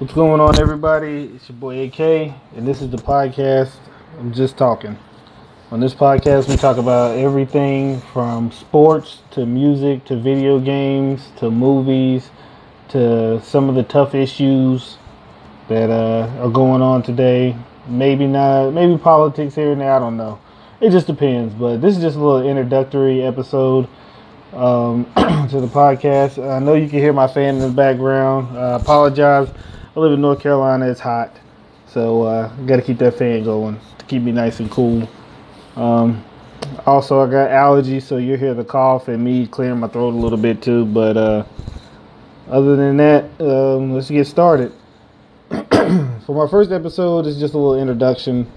What's going on, everybody? It's your boy AK, and this is the podcast. I'm just talking. On this podcast, we talk about everything from sports to music to video games to movies to some of the tough issues that uh, are going on today. Maybe not, maybe politics here and there. I don't know. It just depends. But this is just a little introductory episode um, to the podcast. I know you can hear my fan in the background. I apologize I live in North Carolina. It's hot, so uh, got to keep that fan going to keep me nice and cool. Um, also, I got allergies, so you hear the cough and me clearing my throat a little bit too. But uh, other than that, um, let's get started. For my first episode, it's just a little introduction.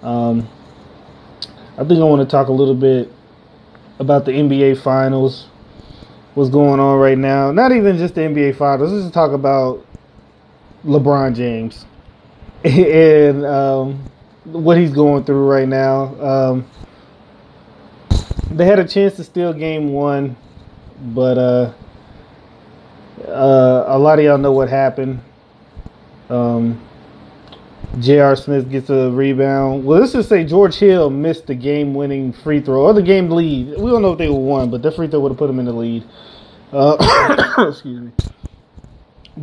Um, I think I want to talk a little bit about the NBA Finals. What's going on right now? Not even just the NBA Finals. Let's just talk about LeBron James and um, what he's going through right now. Um, they had a chance to steal game one, but uh, uh, a lot of y'all know what happened. Um, J.R. Smith gets a rebound. Well, let's just say George Hill missed the game winning free throw or the game lead. We don't know if they won, but the free throw would have put them in the lead. Uh, excuse me.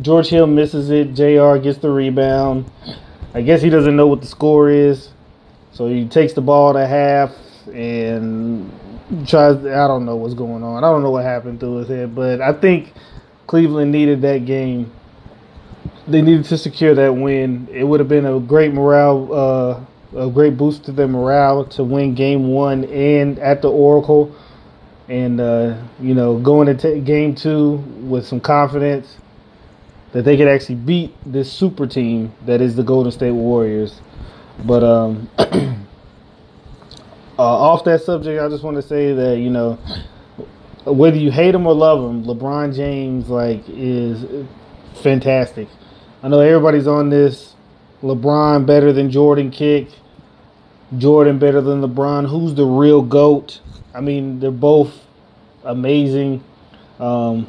George Hill misses it. JR gets the rebound. I guess he doesn't know what the score is. So he takes the ball to half and tries. I don't know what's going on. I don't know what happened through his head, but I think Cleveland needed that game. They needed to secure that win. It would have been a great morale, uh, a great boost to their morale to win game one and at the Oracle. And, uh, you know, going into game two with some confidence that they could actually beat this super team that is the Golden State Warriors. But um, uh, off that subject, I just want to say that you know whether you hate him or love him, LeBron James like is fantastic. I know everybody's on this. LeBron better than Jordan kick. Jordan better than LeBron. Who's the real goat? I mean, they're both amazing. Um,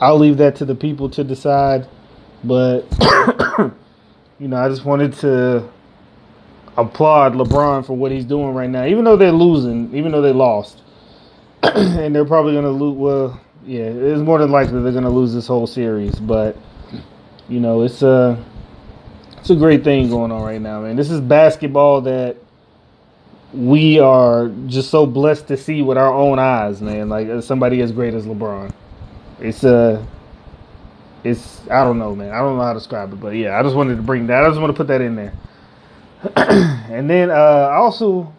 I'll leave that to the people to decide. But you know, I just wanted to applaud LeBron for what he's doing right now, even though they're losing, even though they lost, and they're probably to lose. Well, yeah, it's more than likely they're to lose this whole series. But you know, it's a it's a great thing going on right now, man. This is basketball that we are just so blessed to see with our own eyes, man. Like somebody as great as LeBron. It's a, it's I don't know, man. I don't know how to describe it, but yeah, I just wanted to bring that. I just want to put that in there. and then uh, also,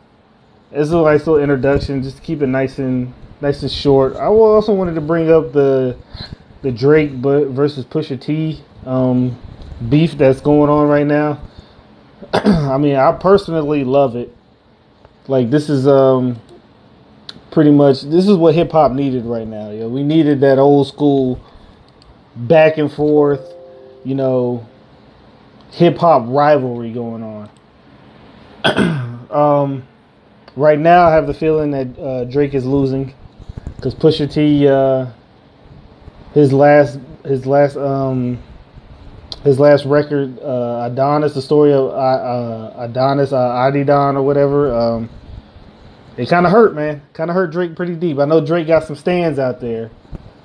as a nice little introduction, just to keep it nice and nice and short. I also wanted to bring up the the Drake but versus Pusha T um, beef that's going on right now. I mean, I personally love it. Like this is um pretty much this is what hip hop needed right now. Yeah, we needed that old school back and forth, you know, hip hop rivalry going on. um, right now, I have the feeling that uh, Drake is losing because Pusha T, uh, his last, his last, um, his last record, uh, Adonis, the story of uh, uh Adonis, uh, Adidon or whatever. Um, it kind of hurt, man. Kind of hurt Drake pretty deep. I know Drake got some stands out there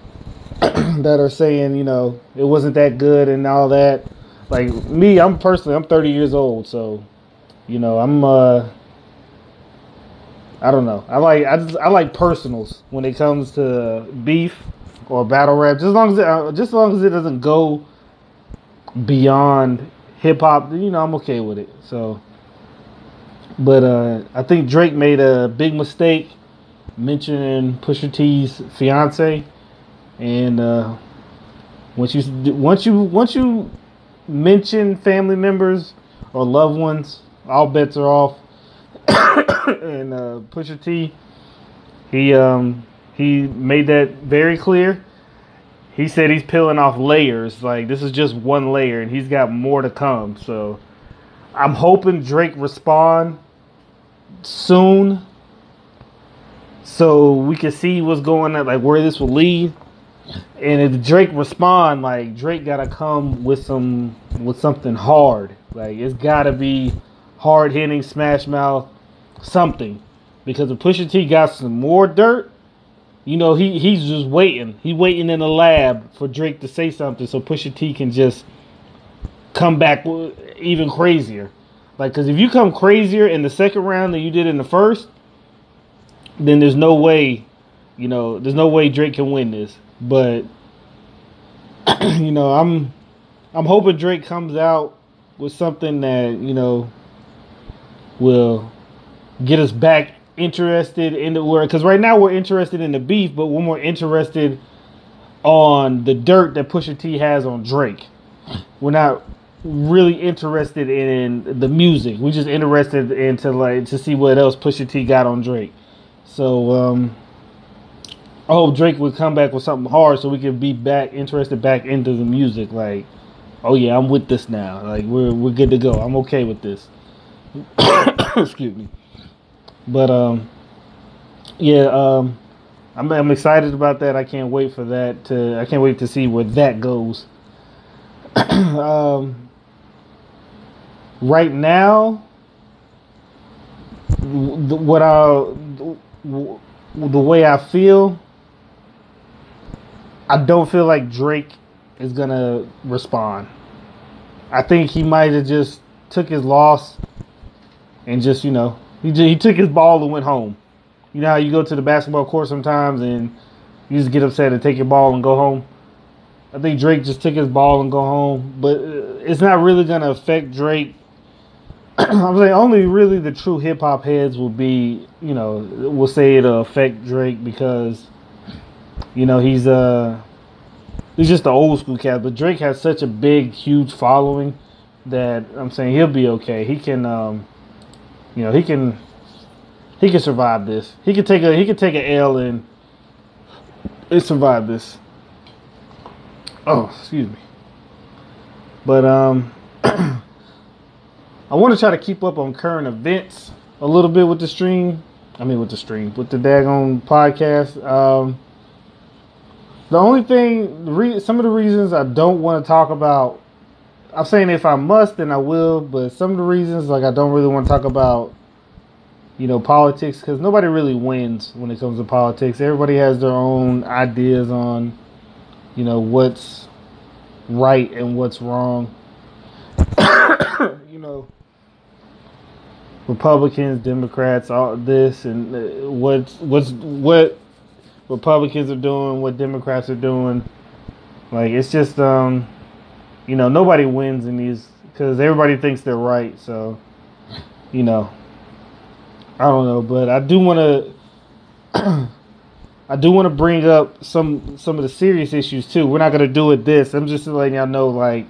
that are saying, you know, it wasn't that good and all that. Like me, I'm personally, I'm 30 years old, so you know, I'm uh I don't know. I like I just I like personals when it comes to beef or battle rap. Just as long as it, uh, just as long as it doesn't go beyond hip hop, you know, I'm okay with it. So but uh, I think Drake made a big mistake mentioning Pusha T's fiance, and uh, once you once you once you mention family members or loved ones, all bets are off. and uh, Pusha T, he um, he made that very clear. He said he's peeling off layers. Like this is just one layer, and he's got more to come. So I'm hoping Drake respond soon so we can see what's going on, like where this will lead. And if Drake respond, like Drake gotta come with some with something hard. Like it's gotta be hard hitting, smash mouth, something. Because if Pusha T got some more dirt, you know, he, he's just waiting. He's waiting in the lab for Drake to say something so Pusha T can just come back even crazier. Like, because if you come crazier in the second round than you did in the first, then there's no way, you know, there's no way Drake can win this. But, you know, I'm I'm hoping Drake comes out with something that you know will get us back interested in the word because right now we're interested in the beef, but we're more interested on the dirt that Pusha T has on Drake. We're not really interested in the music. We're just interested into like to see what else Pusha T got on Drake. So um I hope Drake would come back with something hard so we can be back interested back into the music. Like, oh yeah, I'm with this now. Like we're we're good to go. I'm okay with this. Excuse me. But um, yeah, um, I'm I'm excited about that. I can't wait for that to. I can't wait to see where that goes. um, right now, what I the way I feel, I don't feel like Drake is gonna respond. I think he might have just took his loss and just you know he just, he took his ball and went home. You know how you go to the basketball court sometimes and you just get upset and take your ball and go home. I think Drake just took his ball and go home, but uh, it's not really gonna affect Drake. I'm saying only really the true hip hop heads will be, you know, will say it'll affect Drake because, you know, he's uh he's just the old school cat. But Drake has such a big, huge following that I'm saying he'll be okay. He can um you know, he can he can survive this. He can take a he can take an L and and survive this. Oh, excuse me. But um I want to try to keep up on current events a little bit with the stream. I mean with the stream, with the daggone podcast. Um the only thing, some of the reasons I don't want to talk about I'm saying if I must, then I will. But some of the reasons, like I don't really want to talk about, you know, politics because nobody really wins when it comes to politics. Everybody has their own ideas on, you know, what's right and what's wrong. you know, Republicans, Democrats, all this and uh, what's what's what Republicans are doing, what Democrats are doing. Like it's just um you know, nobody wins in these because everybody thinks they're right. So, you know, I don't know, but I do want to. I do want to bring up some some of the serious issues too. We're not gonna do it this. I'm just letting y'all know, like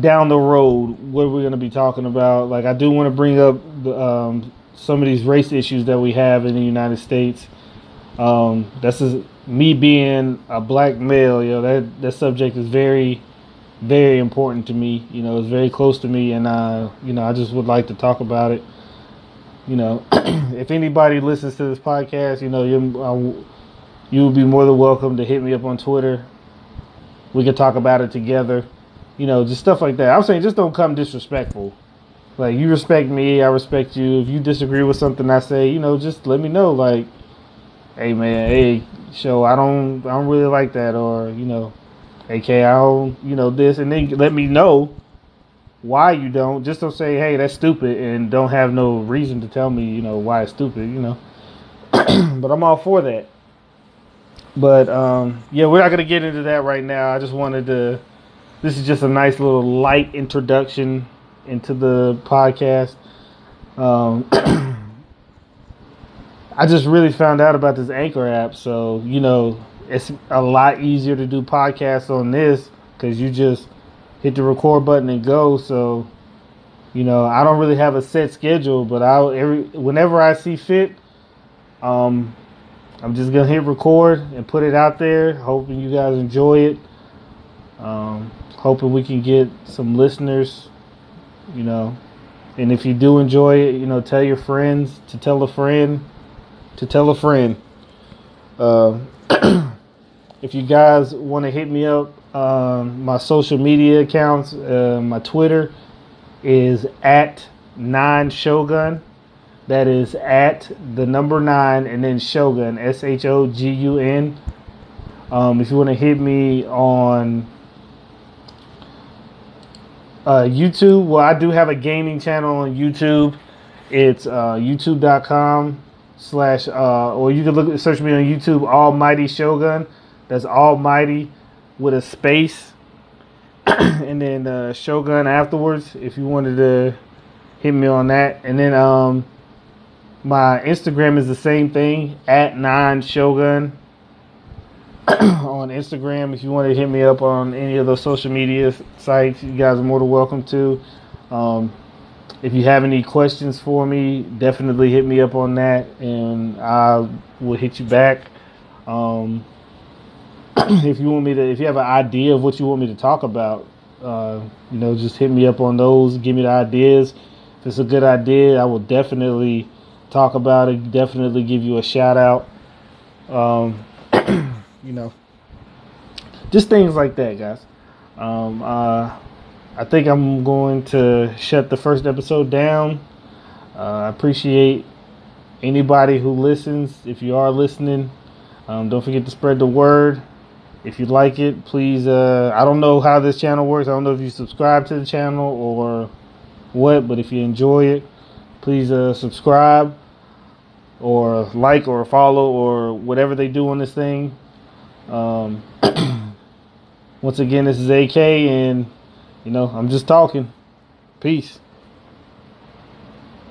down the road, what we're gonna be talking about. Like I do want to bring up the, um, some of these race issues that we have in the United States. Um, that's me being a black male. You know that that subject is very very important to me. You know, it's very close to me, and uh, you know, I just would like to talk about it. You know, if anybody listens to this podcast, you know, you uh, you would be more than welcome to hit me up on Twitter. We could talk about it together. You know, just stuff like that. I'm saying just don't come disrespectful. Like you respect me, I respect you. If you disagree with something I say, you know, just let me know. Like, hey man, hey, show I don't I don't really like that, or you know, AK, I don't, you know, this, and then let me know why you don't. Just don't say, hey, that's stupid, and don't have no reason to tell me, you know, why it's stupid, you know. but I'm all for that. But um, yeah, we're not gonna get into that right now. I just wanted to. This is just a nice little light introduction into the podcast. Um, I just really found out about this Anchor app, so you know it's a lot easier to do podcasts on this because you just hit the record button and go. So, you know, I don't really have a set schedule, but I'll every whenever I see fit, um, I'm just gonna hit record and put it out there. Hoping you guys enjoy it. Um, hoping we can get some listeners. You know, and if you do enjoy it, you know, tell your friends to tell a friend to tell a friend. Uh, if you guys want to hit me up, um, my social media accounts, uh, my Twitter is at nine shogun. That is at the number nine and then shogun S H O G U N. Um, if you want to hit me on uh, YouTube, well, I do have a gaming channel on YouTube. It's uh, youtube.com slash, uh, or you can look search me on YouTube, Almighty Shogun. That's Almighty with a space, and then uh, Shogun afterwards. If you wanted to hit me on that, and then um, my Instagram is the same thing at nine Shogun on Instagram. If you want to hit me up on any of those social media sites, you guys are more than welcome to. Um, if you have any questions for me, definitely hit me up on that, and I will hit you back. Um, if you want me to, if you have an idea of what you want me to talk about, uh, you know, just hit me up on those. Give me the ideas. If it's a good idea, I will definitely talk about it. Definitely give you a shout out. Um, you know, just things like that, guys. Um, uh, I think I'm going to shut the first episode down. Uh, I appreciate anybody who listens. If you are listening, um, don't forget to spread the word. If you like it, please. Uh, I don't know how this channel works. I don't know if you subscribe to the channel or what, but if you enjoy it, please uh, subscribe or like or follow or whatever they do on this thing. Um, once again, this is AK and you know, I'm just talking. Peace.